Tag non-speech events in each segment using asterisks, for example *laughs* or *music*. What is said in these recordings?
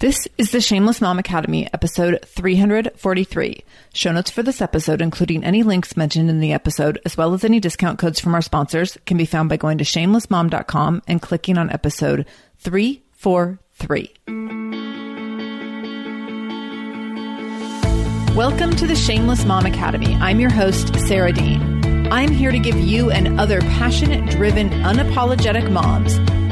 This is the Shameless Mom Academy, episode 343. Show notes for this episode, including any links mentioned in the episode, as well as any discount codes from our sponsors, can be found by going to shamelessmom.com and clicking on episode 343. Welcome to the Shameless Mom Academy. I'm your host, Sarah Dean. I'm here to give you and other passionate, driven, unapologetic moms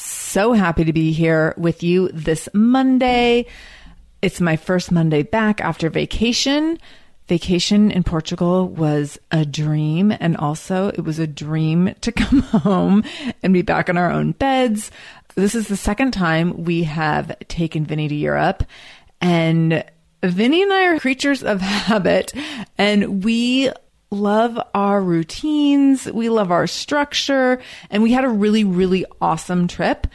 so happy to be here with you this Monday. It's my first Monday back after vacation. Vacation in Portugal was a dream, and also it was a dream to *laughs* come home and be back in our own beds. This is the second time we have taken Vinny to Europe, and Vinny and I are creatures of *laughs* habit, and we love our routines. We love our structure and we had a really, really awesome trip.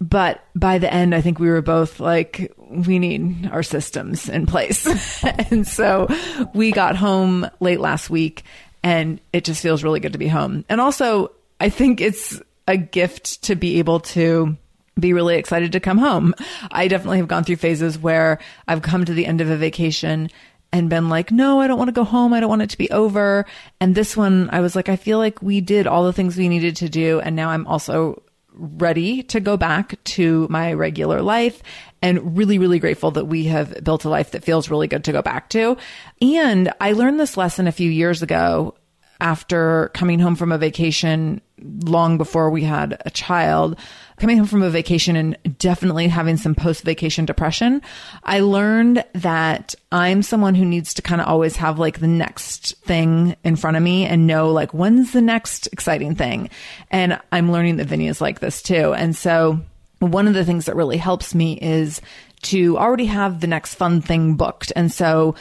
But by the end, I think we were both like, we need our systems in place. *laughs* and so we got home late last week and it just feels really good to be home. And also, I think it's a gift to be able to be really excited to come home. I definitely have gone through phases where I've come to the end of a vacation and been like, no, I don't want to go home. I don't want it to be over. And this one, I was like, I feel like we did all the things we needed to do. And now I'm also ready to go back to my regular life and really, really grateful that we have built a life that feels really good to go back to. And I learned this lesson a few years ago after coming home from a vacation long before we had a child, coming home from a vacation and definitely having some post vacation depression, I learned that I'm someone who needs to kind of always have like the next thing in front of me and know like when's the next exciting thing. And I'm learning that Vinny is like this too. And so one of the things that really helps me is to already have the next fun thing booked. And so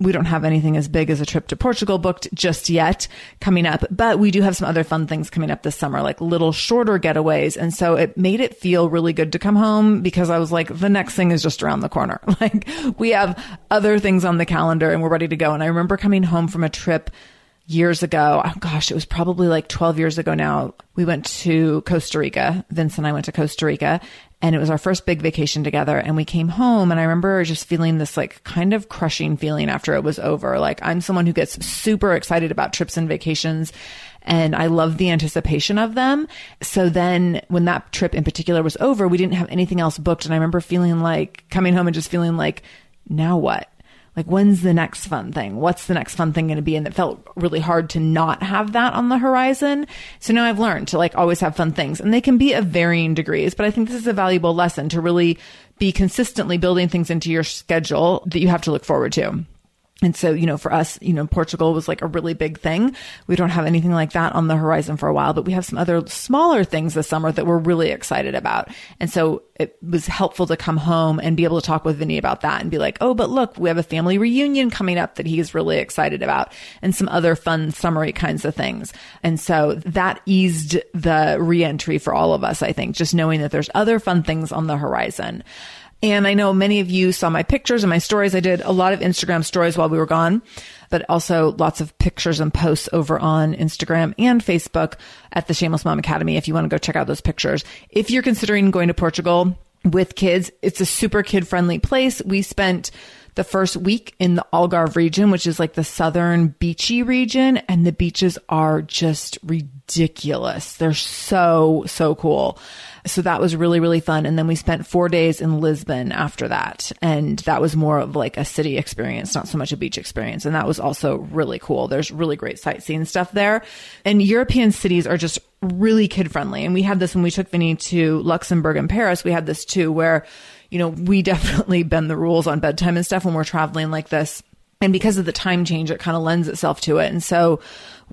we don't have anything as big as a trip to Portugal booked just yet coming up, but we do have some other fun things coming up this summer, like little shorter getaways. And so it made it feel really good to come home because I was like, the next thing is just around the corner. *laughs* Like we have other things on the calendar and we're ready to go. And I remember coming home from a trip years ago. Oh, gosh, it was probably like 12 years ago now. We went to Costa Rica. Vince and I went to Costa Rica and it was our first big vacation together and we came home and I remember just feeling this like kind of crushing feeling after it was over. Like I'm someone who gets super excited about trips and vacations and I love the anticipation of them. So then when that trip in particular was over, we didn't have anything else booked and I remember feeling like coming home and just feeling like now what? Like, when's the next fun thing? What's the next fun thing going to be? And it felt really hard to not have that on the horizon. So now I've learned to like always have fun things and they can be of varying degrees, but I think this is a valuable lesson to really be consistently building things into your schedule that you have to look forward to. And so, you know, for us, you know, Portugal was like a really big thing. We don't have anything like that on the horizon for a while, but we have some other smaller things this summer that we're really excited about. And so it was helpful to come home and be able to talk with Vinny about that and be like, oh, but look, we have a family reunion coming up that he's really excited about and some other fun summery kinds of things. And so that eased the reentry for all of us, I think, just knowing that there's other fun things on the horizon. And I know many of you saw my pictures and my stories. I did a lot of Instagram stories while we were gone, but also lots of pictures and posts over on Instagram and Facebook at the Shameless Mom Academy if you want to go check out those pictures. If you're considering going to Portugal with kids, it's a super kid friendly place. We spent the first week in the Algarve region, which is like the southern beachy region, and the beaches are just ridiculous. They're so, so cool. So that was really, really fun. And then we spent four days in Lisbon after that. And that was more of like a city experience, not so much a beach experience. And that was also really cool. There's really great sightseeing stuff there. And European cities are just really kid friendly. And we had this when we took Vinny to Luxembourg and Paris. We had this too, where, you know, we *laughs* definitely bend the rules on bedtime and stuff when we're traveling like this. And because of the time change, it kind of lends itself to it. And so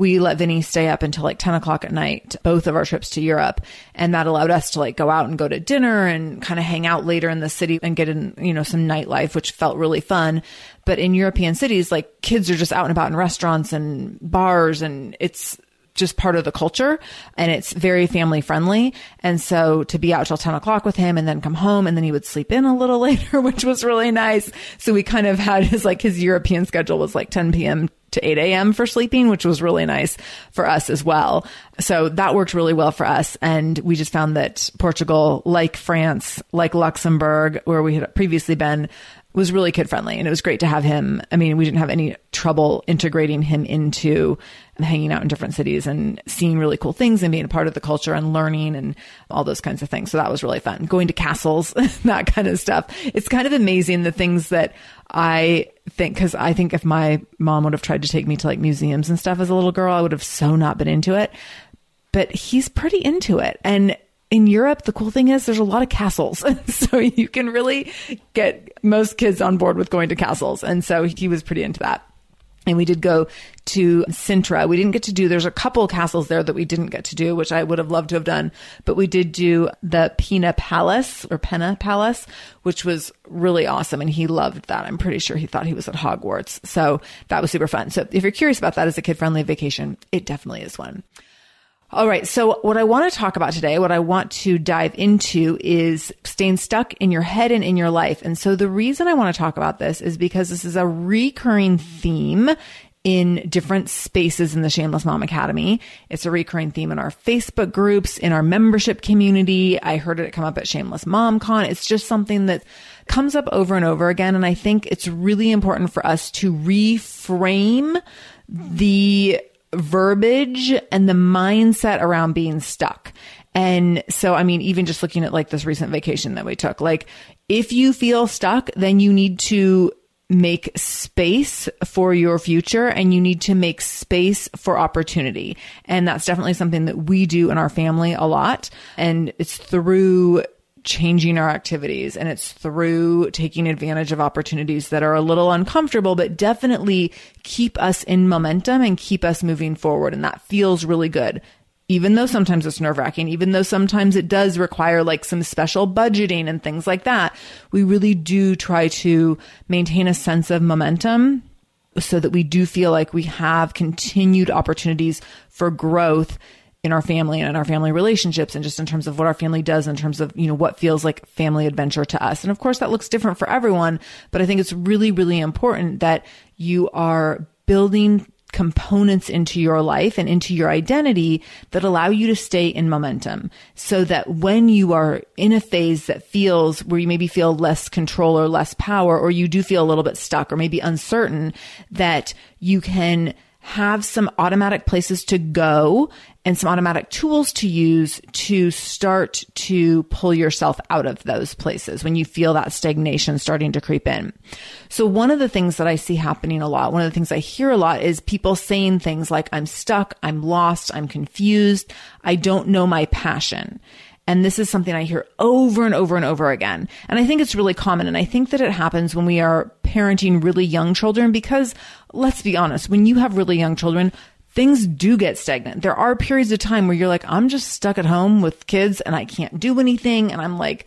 we let Vinny stay up until like 10 o'clock at night, both of our trips to Europe. And that allowed us to like go out and go to dinner and kind of hang out later in the city and get in, you know, some nightlife, which felt really fun. But in European cities, like kids are just out and about in restaurants and bars and it's, just part of the culture and it's very family friendly. And so to be out till 10 o'clock with him and then come home and then he would sleep in a little *laughs* later, which was really nice. So we kind of had his like his European schedule was like 10 p.m to 8 a.m. for sleeping, which was really nice for us as well. So that worked really well for us. And we just found that Portugal, like France, like Luxembourg, where we had previously been, was really kid friendly and it was great to have him. I mean, we didn't have any trouble integrating him into hanging out in different cities and seeing really cool things and being a part of the culture and learning and all those kinds of things. So that was really fun. Going to castles, *laughs* that kind of stuff. It's kind of amazing the things that I think, cause I think if my mom would have tried to take me to like museums and stuff as a little girl, I would have so not been into it. But he's pretty into it. And in Europe, the cool thing is there's a lot of castles. *laughs* so you can really get most kids on board with going to castles. And so he was pretty into that. And we did go to Sintra. We didn't get to do, there's a couple castles there that we didn't get to do, which I would have loved to have done, but we did do the Pina Palace or Pena Palace, which was really awesome. And he loved that. I'm pretty sure he thought he was at Hogwarts. So that was super fun. So if you're curious about that as a kid friendly vacation, it definitely is one. All right. So what I want to talk about today, what I want to dive into is staying stuck in your head and in your life. And so the reason I want to talk about this is because this is a recurring theme in different spaces in the Shameless Mom Academy. It's a recurring theme in our Facebook groups, in our membership community. I heard it come up at Shameless Mom Con. It's just something that comes up over and over again. And I think it's really important for us to reframe the verbiage and the mindset around being stuck. And so, I mean, even just looking at like this recent vacation that we took, like if you feel stuck, then you need to make space for your future and you need to make space for opportunity. And that's definitely something that we do in our family a lot. And it's through changing our activities and it's through taking advantage of opportunities that are a little uncomfortable, but definitely keep us in momentum and keep us moving forward. And that feels really good. Even though sometimes it's nerve wracking, even though sometimes it does require like some special budgeting and things like that, we really do try to maintain a sense of momentum so that we do feel like we have continued opportunities for growth in our family and in our family relationships and just in terms of what our family does in terms of, you know, what feels like family adventure to us. And of course that looks different for everyone, but I think it's really, really important that you are building components into your life and into your identity that allow you to stay in momentum so that when you are in a phase that feels where you maybe feel less control or less power, or you do feel a little bit stuck or maybe uncertain, that you can have some automatic places to go and some automatic tools to use to start to pull yourself out of those places when you feel that stagnation starting to creep in. So one of the things that I see happening a lot, one of the things I hear a lot is people saying things like, I'm stuck, I'm lost, I'm confused, I don't know my passion. And this is something I hear over and over and over again. And I think it's really common. And I think that it happens when we are parenting really young children because let's be honest, when you have really young children, things do get stagnant. There are periods of time where you're like, I'm just stuck at home with kids and I can't do anything. And I'm like,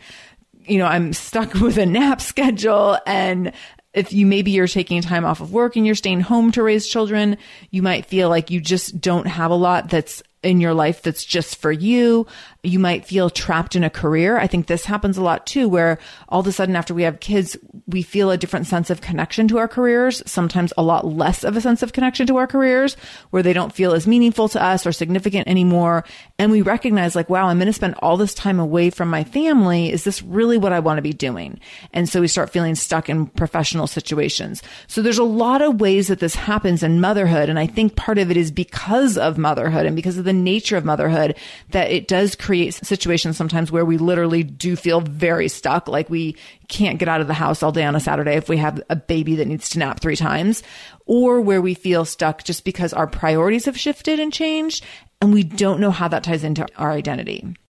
you know, I'm stuck *laughs* with a nap schedule and if you maybe you're taking time off of work and you're staying home to raise children, you might feel like you just don't have a lot that's in your life that's just for you. You might feel trapped in a career. I think this happens a lot too, where all of a sudden after we have kids, we feel a different sense of connection to our careers, sometimes a lot less of a sense of connection to our careers, where they don't feel as meaningful to us or significant anymore. And we recognize like, wow, I'm going to spend all this time away from my family. Is this really what I want to be doing? And so we start feeling stuck in professional situations. So there's a lot of ways that this happens in motherhood. And I think part of it is because of motherhood and because of the nature of motherhood that it does create situations sometimes where we literally do feel very stuck. Like we can't get out of the house all day on a Saturday if we have a baby that needs to nap three times or where we feel stuck just because our priorities have shifted and changed and we don't know how that ties into our identity.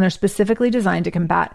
and they're specifically designed to combat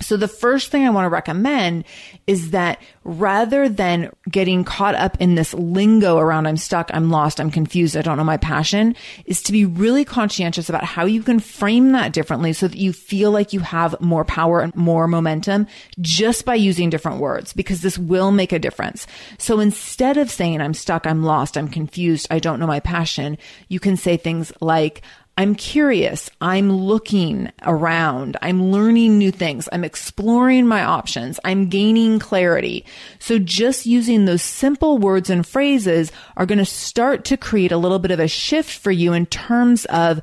So the first thing I want to recommend is that rather than getting caught up in this lingo around I'm stuck, I'm lost, I'm confused, I don't know my passion, is to be really conscientious about how you can frame that differently so that you feel like you have more power and more momentum just by using different words because this will make a difference. So instead of saying I'm stuck, I'm lost, I'm confused, I don't know my passion, you can say things like I'm curious. I'm looking around. I'm learning new things. I'm exploring my options. I'm gaining clarity. So just using those simple words and phrases are going to start to create a little bit of a shift for you in terms of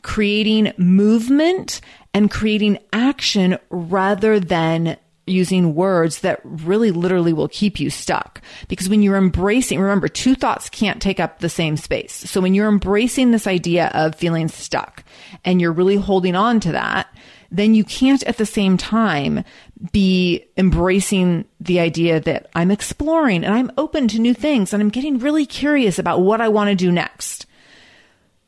creating movement and creating action rather than using words that really literally will keep you stuck. Because when you're embracing, remember, two thoughts can't take up the same space. So when you're embracing this idea of feeling stuck and you're really holding on to that, then you can't at the same time be embracing the idea that I'm exploring and I'm open to new things and I'm getting really curious about what I want to do next.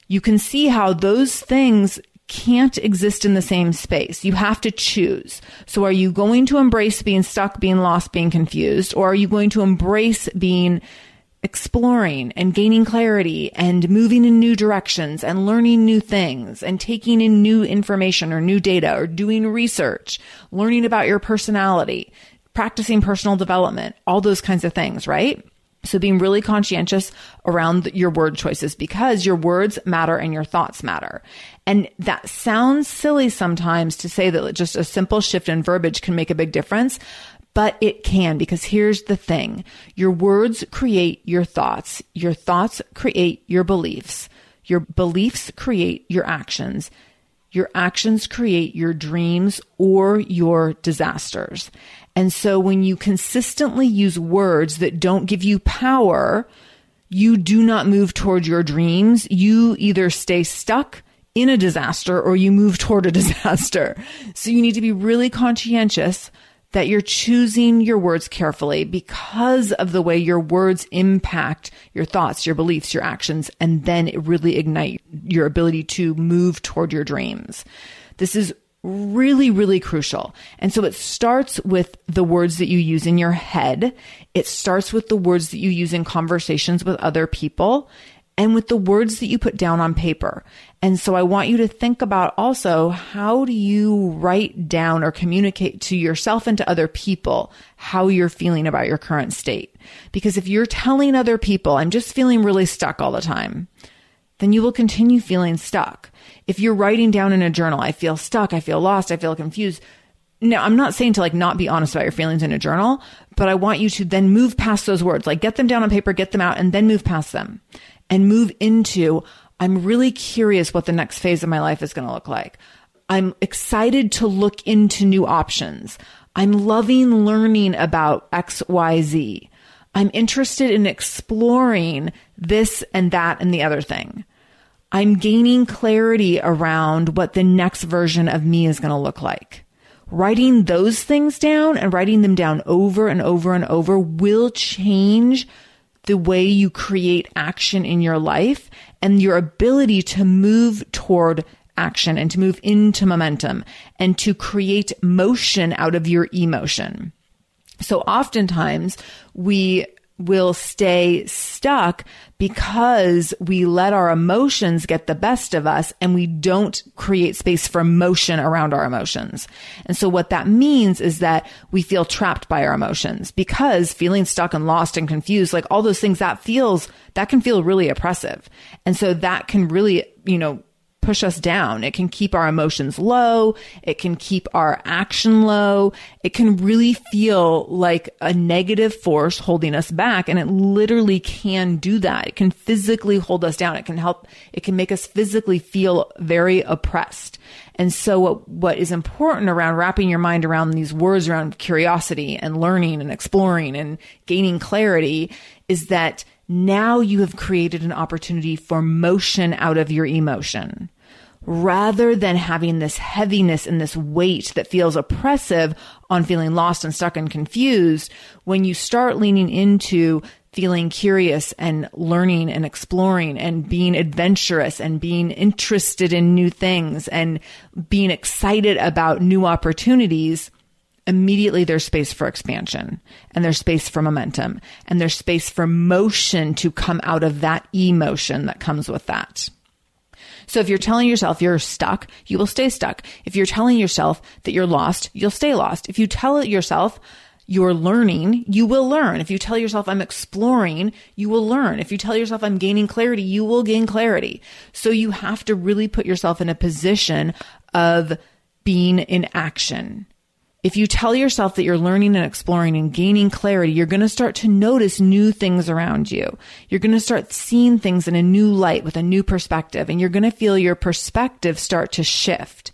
You can see how those things can't exist in the same space. You have to choose. So are you going to embrace being stuck, being lost, being confused, or are you going to embrace being exploring and gaining clarity and moving in new directions and learning new things and taking in new information or new data or doing research, learning about your personality, practicing personal development, all those kinds of things, right? So being really conscientious around your word choices because your words matter and your thoughts matter. And that sounds silly sometimes to say that just a simple shift in verbiage can make a big difference, but it can because here's the thing. Your words create your thoughts. Your thoughts create your beliefs. Your beliefs create your actions. Your actions create your dreams or your disasters. And so when you consistently use words that don't give you power, you do not move toward your dreams. You either stay stuck in a disaster or you move toward a *laughs* disaster. So you need to be really conscientious that you're choosing your words carefully because of the way your words impact your thoughts, your beliefs, your actions, and then it really ignite your ability to move toward your dreams. This is really, really crucial. And so it starts with the words that you use in your head. It starts with the words that you use in conversations with other people and with the words that you put down on paper. And so I want you to think about also how do you write down or communicate to yourself and to other people how you're feeling about your current state? Because if you're telling other people, I'm just feeling really stuck all the time, then you will continue feeling stuck. If you're writing down in a journal, I feel stuck, I feel lost, I feel confused. Now, I'm not saying to like not be honest about your feelings in a journal, but I want you to then move past those words, like get them down on paper, get them out, and then move past them and move into, I'm really curious what the next phase of my life is going to look like. I'm excited to look into new options. I'm loving learning about X, Y, Z. I'm interested in exploring this and that and the other thing. I'm gaining clarity around what the next version of me is going to look like. Writing those things down and writing them down over and over and over will change the way you create action in your life and your ability to move toward action and to move into momentum and to create motion out of your emotion. So oftentimes we will stay stuck because we let our emotions get the best of us and we don't create space for motion around our emotions. And so what that means is that we feel trapped by our emotions because feeling stuck and lost and confused, like all those things that feels, that can feel really oppressive. And so that can really, you know, push us down. It can keep our emotions low. It can keep our action low. It can really feel like a negative force holding us back. And it literally can do that. It can physically hold us down. It can help, it can make us physically feel very oppressed. And so what, what is important around wrapping your mind around these words around curiosity and learning and exploring and gaining clarity is that now you have created an opportunity for motion out of your emotion rather than having this heaviness and this weight that feels oppressive on feeling lost and stuck and confused, when you start leaning into feeling curious and learning and exploring and being adventurous and being interested in new things and being excited about new opportunities, immediately there's space for expansion and there's space for momentum and there's space for motion to come out of that emotion that comes with that. So if you're telling yourself you're stuck, you will stay stuck. If you're telling yourself that you're lost, you'll stay lost. If you tell yourself you're learning, you will learn. If you tell yourself I'm exploring, you will learn. If you tell yourself I'm gaining clarity, you will gain clarity. So you have to really put yourself in a position of being in action. If you tell yourself that you're learning and exploring and gaining clarity, you're going to start to notice new things around you. You're going to start seeing things in a new light with a new perspective, and you're going to feel your perspective start to shift.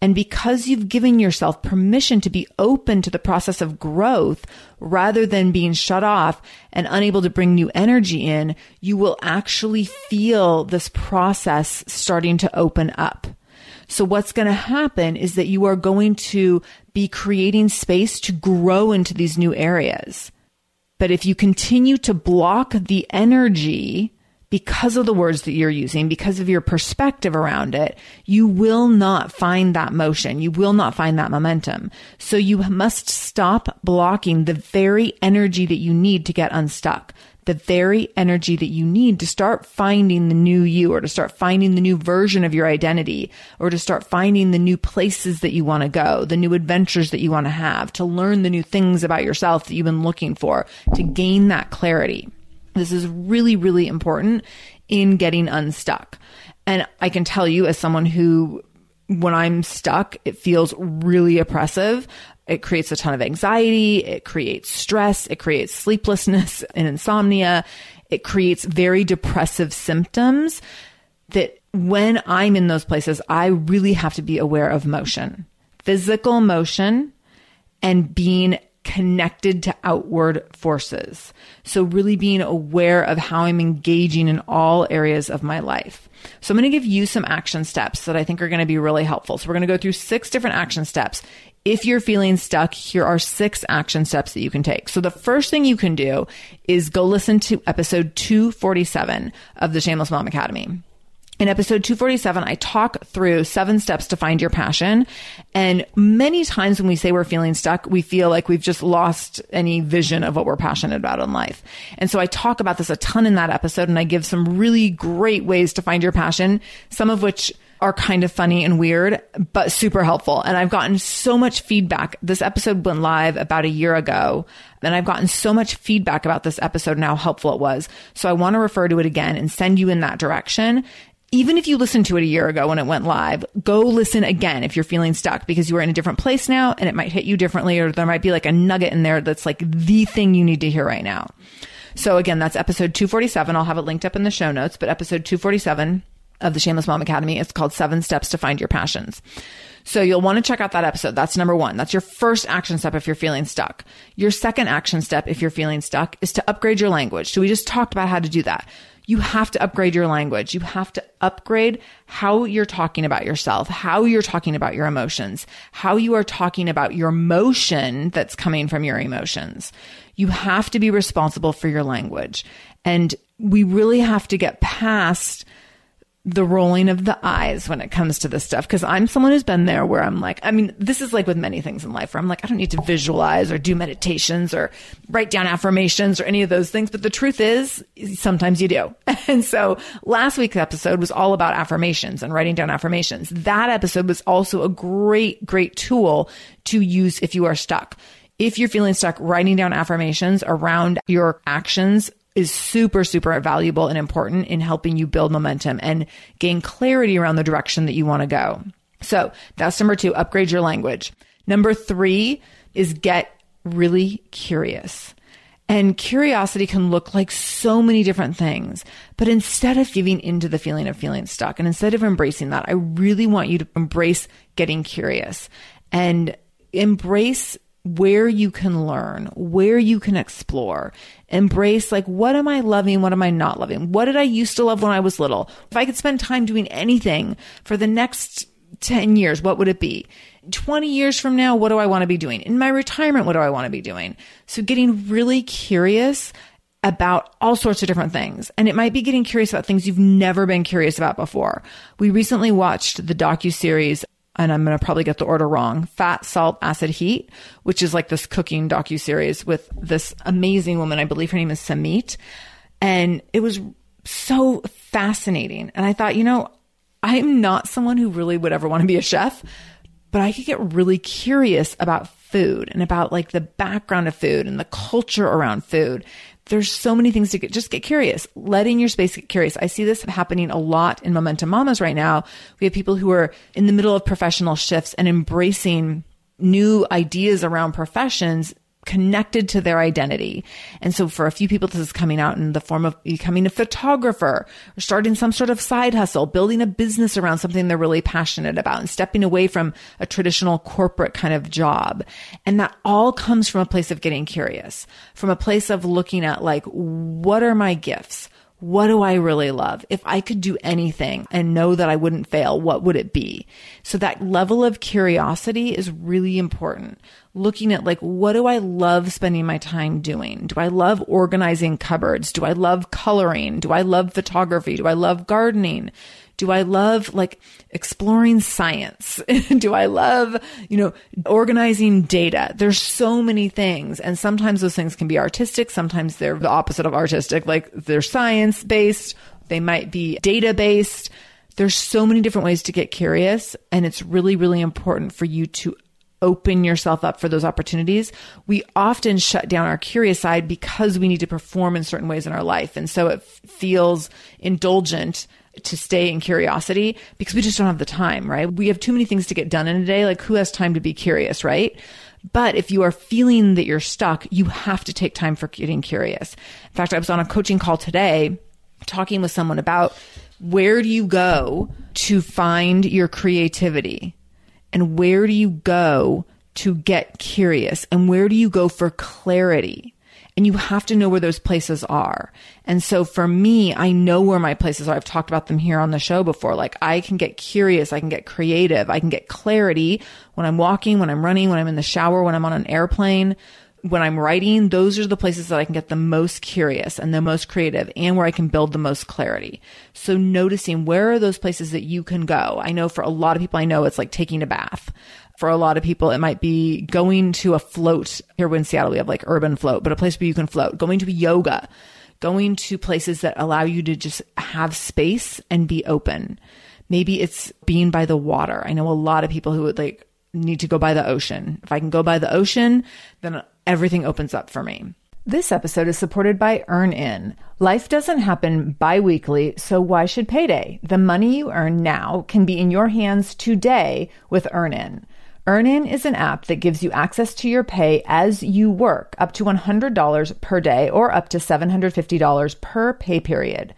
And because you've given yourself permission to be open to the process of growth rather than being shut off and unable to bring new energy in, you will actually feel this process starting to open up. So what's going to happen is that you are going to be creating space to grow into these new areas. But if you continue to block the energy because of the words that you're using, because of your perspective around it, you will not find that motion. You will not find that momentum. So you must stop blocking the very energy that you need to get unstuck the very energy that you need to start finding the new you or to start finding the new version of your identity or to start finding the new places that you want to go, the new adventures that you want to have, to learn the new things about yourself that you've been looking for, to gain that clarity. This is really, really important in getting unstuck. And I can tell you as someone who when I'm stuck, it feels really oppressive. It creates a ton of anxiety. It creates stress. It creates sleeplessness *laughs* and insomnia. It creates very depressive symptoms that when I'm in those places, I really have to be aware of motion, physical motion and being connected to outward forces. So really being aware of how I'm engaging in all areas of my life. So I'm going to give you some action steps that I think are going to be really helpful. So we're going to go through six different action steps if you're feeling stuck, here are six action steps that you can take. So the first thing you can do is go listen to episode 247 of the Shameless Mom Academy. In episode 247, I talk through seven steps to find your passion. And many times when we say we're feeling stuck, we feel like we've just lost any vision of what we're passionate about in life. And so I talk about this a ton in that episode and I give some really great ways to find your passion, some of which are kind of funny and weird, but super helpful. And I've gotten so much feedback. This episode went live about a year ago, and I've gotten so much feedback about this episode and how helpful it was. So I want to refer to it again and send you in that direction. Even if you listened to it a year ago when it went live, go listen again if you're feeling stuck because you are in a different place now and it might hit you differently, or there might be like a nugget in there that's like the thing you need to hear right now. So again, that's episode 247. I'll have it linked up in the show notes, but episode 247 of the Shameless Mom Academy. It's called Seven Steps to Find Your Passions. So you'll want to check out that episode. That's number one. That's your first action step if you're feeling stuck. Your second action step if you're feeling stuck is to upgrade your language. So we just talked about how to do that. You have to upgrade your language. You have to upgrade how you're talking about yourself, how you're talking about your emotions, how you are talking about your motion that's coming from your emotions. You have to be responsible for your language. And we really have to get past the rolling of the eyes when it comes to this stuff. Cause I'm someone who's been there where I'm like, I mean, this is like with many things in life where I'm like, I don't need to visualize or do meditations or write down affirmations or any of those things. But the truth is sometimes you do. *laughs* And so last week's episode was all about affirmations and writing down affirmations. That episode was also a great, great tool to use if you are stuck. If you're feeling stuck, writing down affirmations around your actions is super, super valuable and important in helping you build momentum and gain clarity around the direction that you want to go. So that's number two, upgrade your language. Number three is get really curious. And curiosity can look like so many different things. But instead of giving into the feeling of feeling stuck and instead of embracing that, I really want you to embrace getting curious and embrace where you can learn, where you can explore, embrace like, what am I loving? What am I not loving? What did I used to love when I was little? If I could spend time doing anything for the next 10 years, what would it be? 20 years from now, what do I want to be doing? In my retirement, what do I want to be doing? So getting really curious about all sorts of different things. And it might be getting curious about things you've never been curious about before. We recently watched the docu series and I'm going to probably get the order wrong. Fat, Salt, Acid, Heat, which is like this cooking docu series with this amazing woman. I believe her name is Samin, And it was so fascinating. And I thought, you know, I'm not someone who really would ever want to be a chef, but I could get really curious about food and about like the background of food and the culture around food. There's so many things to get, just get curious, letting your space get curious. I see this happening a lot in Momentum Mamas right now. We have people who are in the middle of professional shifts and embracing new ideas around professions connected to their identity. And so for a few people, this is coming out in the form of becoming a photographer or starting some sort of side hustle, building a business around something they're really passionate about and stepping away from a traditional corporate kind of job. And that all comes from a place of getting curious, from a place of looking at like, what are my gifts? What do I really love? If I could do anything and know that I wouldn't fail, what would it be? So that level of curiosity is really important. Looking at like, what do I love spending my time doing? Do I love organizing cupboards? Do I love coloring? Do I love photography? Do I love gardening? Do I love like exploring science? *laughs* Do I love, you know, organizing data? There's so many things. And sometimes those things can be artistic. Sometimes they're the opposite of artistic. Like they're science based. They might be data based. There's so many different ways to get curious. And it's really, really important for you to open yourself up for those opportunities, we often shut down our curious side because we need to perform in certain ways in our life. And so it feels indulgent to stay in curiosity because we just don't have the time, right? We have too many things to get done in a day. Like who has time to be curious, right? But if you are feeling that you're stuck, you have to take time for getting curious. In fact, I was on a coaching call today talking with someone about where do you go to find your creativity and where do you go to get curious and where do you go for clarity? And you have to know where those places are. And so for me, I know where my places are. I've talked about them here on the show before. Like I can get curious. I can get creative. I can get clarity when I'm walking, when I'm running, when I'm in the shower, when I'm on an airplane, when I'm writing. Those are the places that I can get the most curious and the most creative and where I can build the most clarity. So noticing where are those places that you can go? I know for a lot of people, I know it's like taking a bath. For a lot of people, it might be going to a float. Here in Seattle, we have like urban float, but a place where you can float, going to yoga, going to places that allow you to just have space and be open. Maybe it's being by the water. I know a lot of people who would like need to go by the ocean. If I can go by the ocean, then everything opens up for me. This episode is supported by EarnIn. Life doesn't happen bi weekly, so why should payday? The money you earn now can be in your hands today with EarnIn. EarnIn is an app that gives you access to your pay as you work, up to $100 per day or up to $750 per pay period.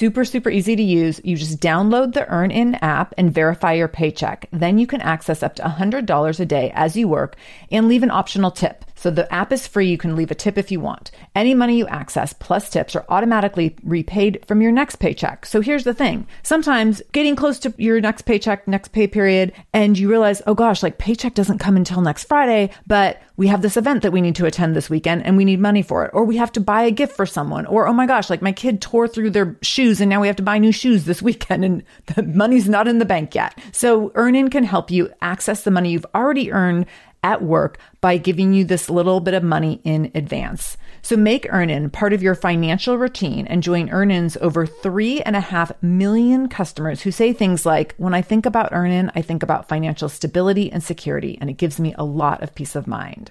Super, super easy to use. You just download the Earn In app and verify your paycheck. Then you can access up to $100 a day as you work and leave an optional tip. So the app is free. You can leave a tip if you want. Any money you access plus tips are automatically repaid from your next paycheck. So here's the thing. Sometimes getting close to your next paycheck, next pay period, and you realize, oh gosh, like paycheck doesn't come until next Friday, but we have this event that we need to attend this weekend and we need money for it. Or we have to buy a gift for someone. Or, oh my gosh, like my kid tore through their shoes and now we have to buy new shoes this *laughs* weekend and the money's not in the bank yet. So EarnIn can help you access the money you've already earned at work by giving you this little bit of money in advance. So make EarnIn part of your financial routine and join EarnIn's over three and a half million customers who say things like, when I think about EarnIn, I think about financial stability and security, and it gives me a lot of peace of mind.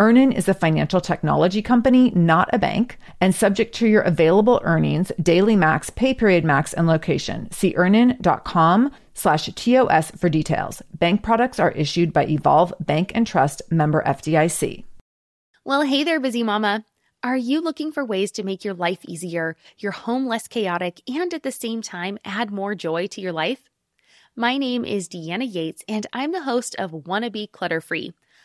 EarnIn is a financial technology company, not a bank, and subject to your available earnings, daily max, pay period max, and location. See earnin.com slash TOS for details. Bank products are issued by Evolve Bank and Trust member FDIC. Well, hey there, busy mama. Are you looking for ways to make your life easier, your home less chaotic, and at the same time add more joy to your life? My name is Deanna Yates, and I'm the host of Wanna Be Clutter Free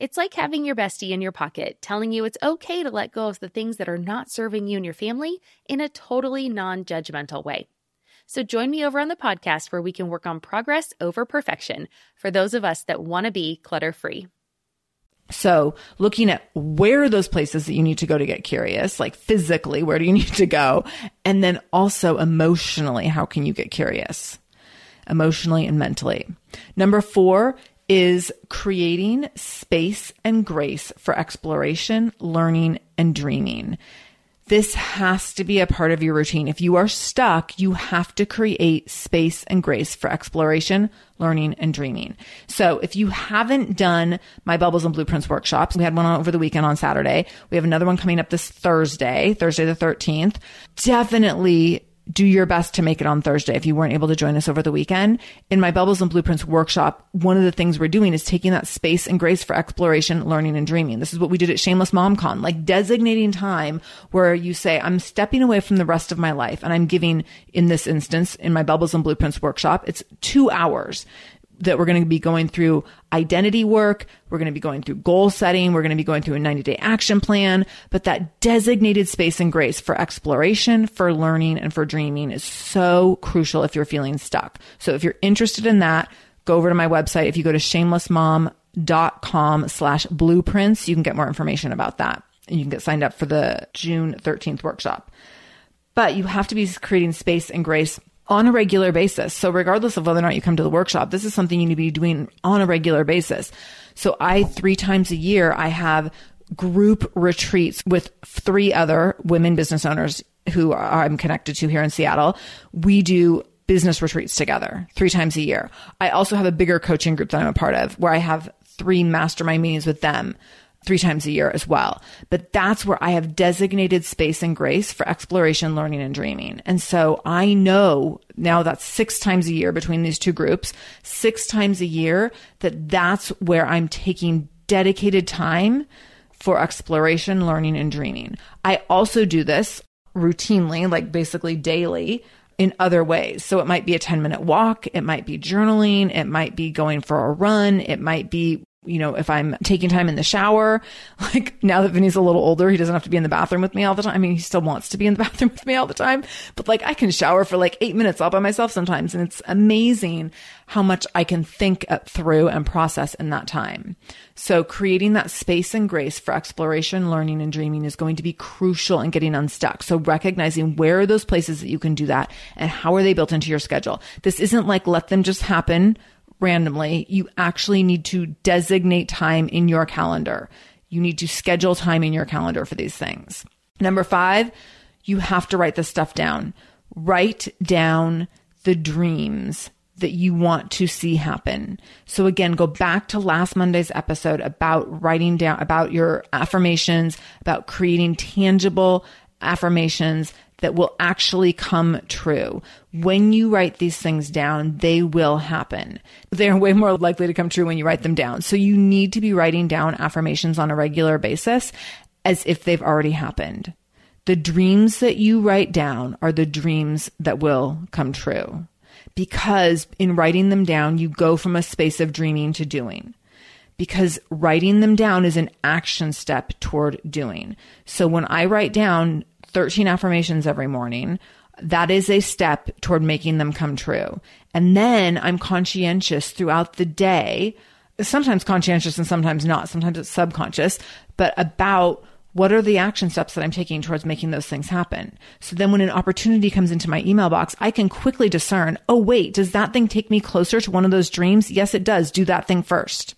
It's like having your bestie in your pocket telling you it's okay to let go of the things that are not serving you and your family in a totally non judgmental way. So join me over on the podcast where we can work on progress over perfection for those of us that want to be clutter free. So, looking at where are those places that you need to go to get curious, like physically, where do you *laughs* need to go? And then also emotionally, how can you get curious? Emotionally and mentally. Number four is creating space and grace for exploration, learning, and dreaming. This has to be a part of your routine. If you are stuck, you have to create space and grace for exploration, learning, and dreaming. So if you haven't done my Bubbles and Blueprints workshops, we had one over the weekend on Saturday. We have another one coming up this Thursday, Thursday the 13th. Definitely do your best to make it on Thursday if you weren't able to join us over the weekend. In my Bubbles and Blueprints workshop, one of the things we're doing is taking that space and grace for exploration, learning, and dreaming. This is what we did at Shameless MomCon, like designating time where you say, I'm stepping away from the rest of my life and I'm giving, in this instance, in my Bubbles and Blueprints workshop, it's two hours that we're going to be going through identity work. We're going to be going through goal setting. We're going to be going through a 90 day action plan. But that designated space and grace for exploration, for learning, and for dreaming is so crucial if you're feeling stuck. So if you're interested in that, go over to my website. If you go to shamelessmom.com slash blueprints, you can get more information about that. And you can get signed up for the June 13th workshop. But you have to be creating space and grace on a regular basis. So regardless of whether or not you come to the workshop, this is something you need to be doing on a regular basis. So I, three times a year, I have group retreats with three other women business owners who I'm connected to here in Seattle. We do business retreats together three times a year. I also have a bigger coaching group that I'm a part of where I have three mastermind meetings with them three times a year as well. But that's where I have designated space and grace for exploration, learning, and dreaming. And so I know now that's six times a year between these two groups, six times a year that that's where I'm taking dedicated time for exploration, learning, and dreaming. I also do this routinely, like basically daily in other ways. So it might be a 10 minute walk. It might be journaling. It might be going for a run. It might be you know, if I'm taking time in the shower, *laughs* like now that Vinny's a little older, he doesn't have to be in the bathroom with me all the time. I mean, he still wants to be in the *laughs* bathroom with me all the time, but like I can shower for like eight minutes all by myself sometimes. And it's amazing how much I can think through and process in that time. So creating that space and grace for exploration, learning and dreaming is going to be crucial in getting unstuck. So recognizing where are those places that you can do that and how are they built into your schedule? This isn't like let them just happen randomly. You actually need to designate time in your calendar. You need to schedule time in your calendar for these things. Number five, you have to write this stuff down. Write down the dreams that you want to see happen. So again, go back to last Monday's episode about writing down about your affirmations, about creating tangible affirmations that will actually come true. When you write these things down, they will happen. They're way more likely to come true when you write them down. So you need to be writing down affirmations on a regular basis as if they've already happened. The dreams that you write down are the dreams that will come true. Because in writing them down, you go from a space of dreaming to doing because writing them down is an action step toward doing. So when I write down 13 affirmations every morning. That is a step toward making them come true. And then I'm conscientious throughout the day, sometimes conscientious and sometimes not. Sometimes it's subconscious, but about what are the action steps that I'm taking towards making those things happen? So then when an opportunity comes into my email box, I can quickly discern, oh, wait, does that thing take me closer to one of those dreams? Yes, it does. Do that thing first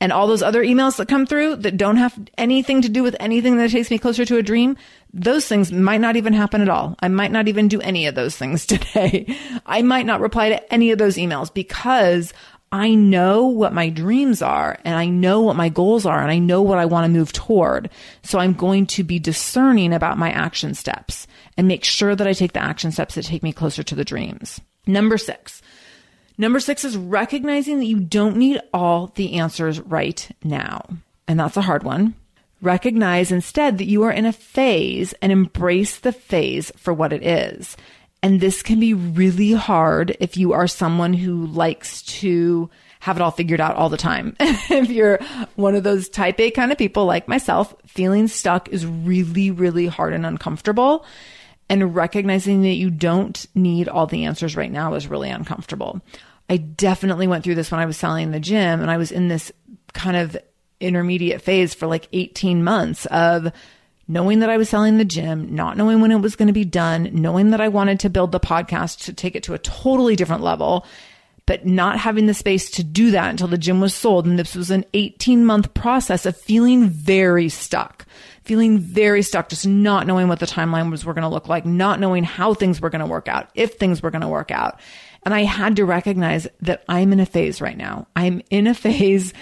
and all those other emails that come through that don't have anything to do with anything that takes me closer to a dream, those things might not even happen at all. I might not even do any of those things *laughs* today. I might not reply to any of those emails because I know what my dreams are and I know what my goals are and I know what I want to move toward. So I'm going to be discerning about my action steps and make sure that I take the action steps that take me closer to the dreams. Number six. Number six is recognizing that you don't need all the answers right now. And that's a hard one. Recognize instead that you are in a phase and embrace the phase for what it is. And this can be really hard if you are someone who likes to have it all figured out all the time. *laughs* if you're one of those type A kind of people like myself, feeling stuck is really, really hard and uncomfortable. And recognizing that you don't need all the answers right now is really uncomfortable. I definitely went through this when I was selling the gym and I was in this kind of intermediate phase for like 18 months of knowing that I was selling the gym, not knowing when it was going to be done, knowing that I wanted to build the podcast to take it to a totally different level, but not having the space to do that until the gym was sold. And this was an 18 month process of feeling very stuck, feeling very stuck, just not knowing what the timeline was, were going to look like, not knowing how things were going to work out, if things were going to work out. And I had to recognize that I'm in a phase right now. I'm in a phase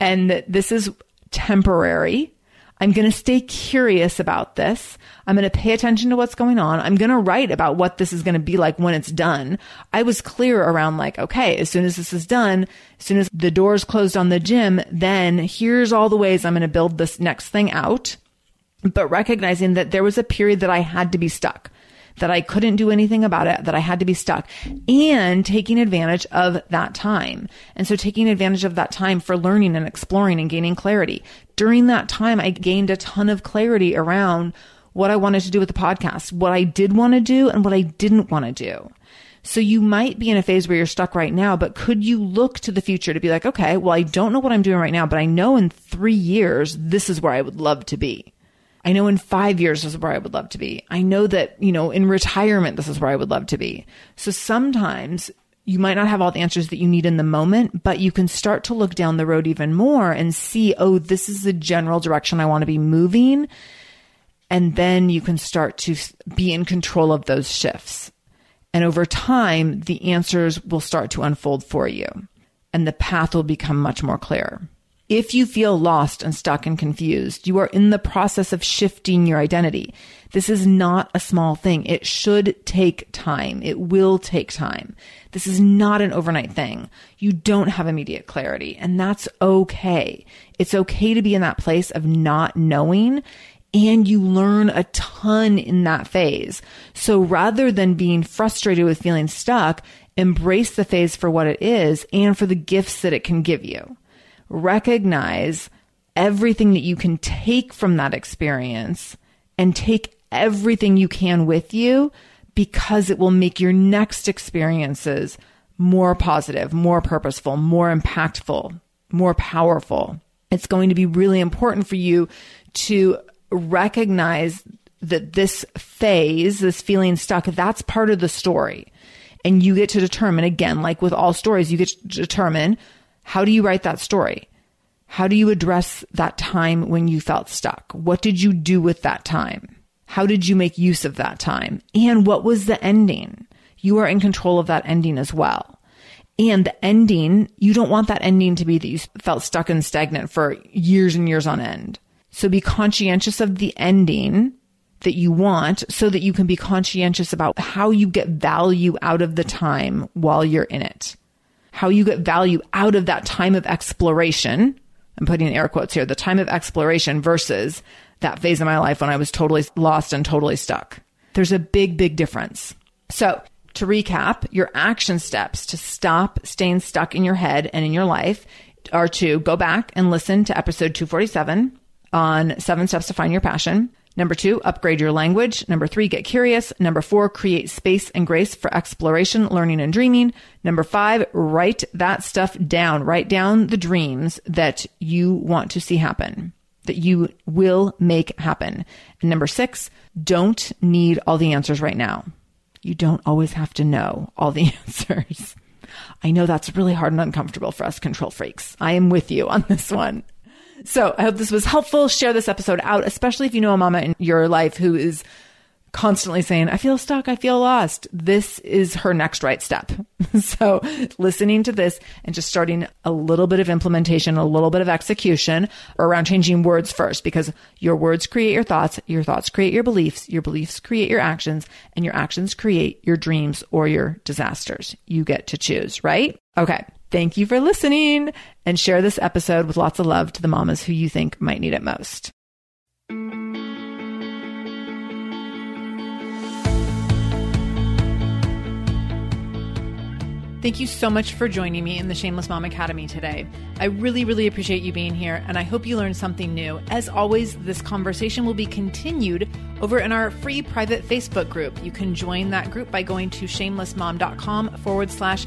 and that this is temporary I'm going to stay curious about this. I'm going to pay attention to what's going on. I'm going to write about what this is going to be like when it's done. I was clear around like, okay, as soon as this is done, as soon as the doors closed on the gym, then here's all the ways I'm going to build this next thing out. But recognizing that there was a period that I had to be stuck that I couldn't do anything about it, that I had to be stuck and taking advantage of that time. And so taking advantage of that time for learning and exploring and gaining clarity. During that time, I gained a ton of clarity around what I wanted to do with the podcast, what I did want to do and what I didn't want to do. So you might be in a phase where you're stuck right now, but could you look to the future to be like, okay, well, I don't know what I'm doing right now, but I know in three years, this is where I would love to be. I know in five years, this is where I would love to be. I know that, you know, in retirement, this is where I would love to be. So sometimes you might not have all the answers that you need in the moment, but you can start to look down the road even more and see, oh, this is the general direction I want to be moving. And then you can start to be in control of those shifts. And over time, the answers will start to unfold for you and the path will become much more clear. If you feel lost and stuck and confused, you are in the process of shifting your identity. This is not a small thing. It should take time. It will take time. This is not an overnight thing. You don't have immediate clarity and that's okay. It's okay to be in that place of not knowing and you learn a ton in that phase. So rather than being frustrated with feeling stuck, embrace the phase for what it is and for the gifts that it can give you recognize everything that you can take from that experience and take everything you can with you because it will make your next experiences more positive, more purposeful, more impactful, more powerful. It's going to be really important for you to recognize that this phase, this feeling stuck, that's part of the story. And you get to determine, again, like with all stories, you get to determine how do you write that story? How do you address that time when you felt stuck? What did you do with that time? How did you make use of that time? And what was the ending? You are in control of that ending as well. And the ending, you don't want that ending to be that you felt stuck and stagnant for years and years on end. So be conscientious of the ending that you want so that you can be conscientious about how you get value out of the time while you're in it how you get value out of that time of exploration. I'm putting air quotes here, the time of exploration versus that phase of my life when I was totally lost and totally stuck. There's a big, big difference. So to recap, your action steps to stop staying stuck in your head and in your life are to go back and listen to episode 247 on seven steps to find your passion. Number two, upgrade your language. Number three, get curious. Number four, create space and grace for exploration, learning, and dreaming. Number five, write that stuff down. Write down the dreams that you want to see happen, that you will make happen. And number six, don't need all the answers right now. You don't always have to know all the *laughs* answers. I know that's really hard and uncomfortable for us control freaks. I am with you on this one. So I hope this was helpful. Share this episode out, especially if you know a mama in your life who is constantly saying, I feel stuck, I feel lost, this is her next right step. *laughs* so listening to this and just starting a little bit of implementation, a little bit of execution around changing words first, because your words create your thoughts, your thoughts create your beliefs, your beliefs create your actions, and your actions create your dreams or your disasters. You get to choose, right? Okay. Thank you for listening and share this episode with lots of love to the mamas who you think might need it most. Thank you so much for joining me in the Shameless Mom Academy today. I really, really appreciate you being here, and I hope you learned something new. As always, this conversation will be continued over in our free private Facebook group. You can join that group by going to shamelessmom.com forward slash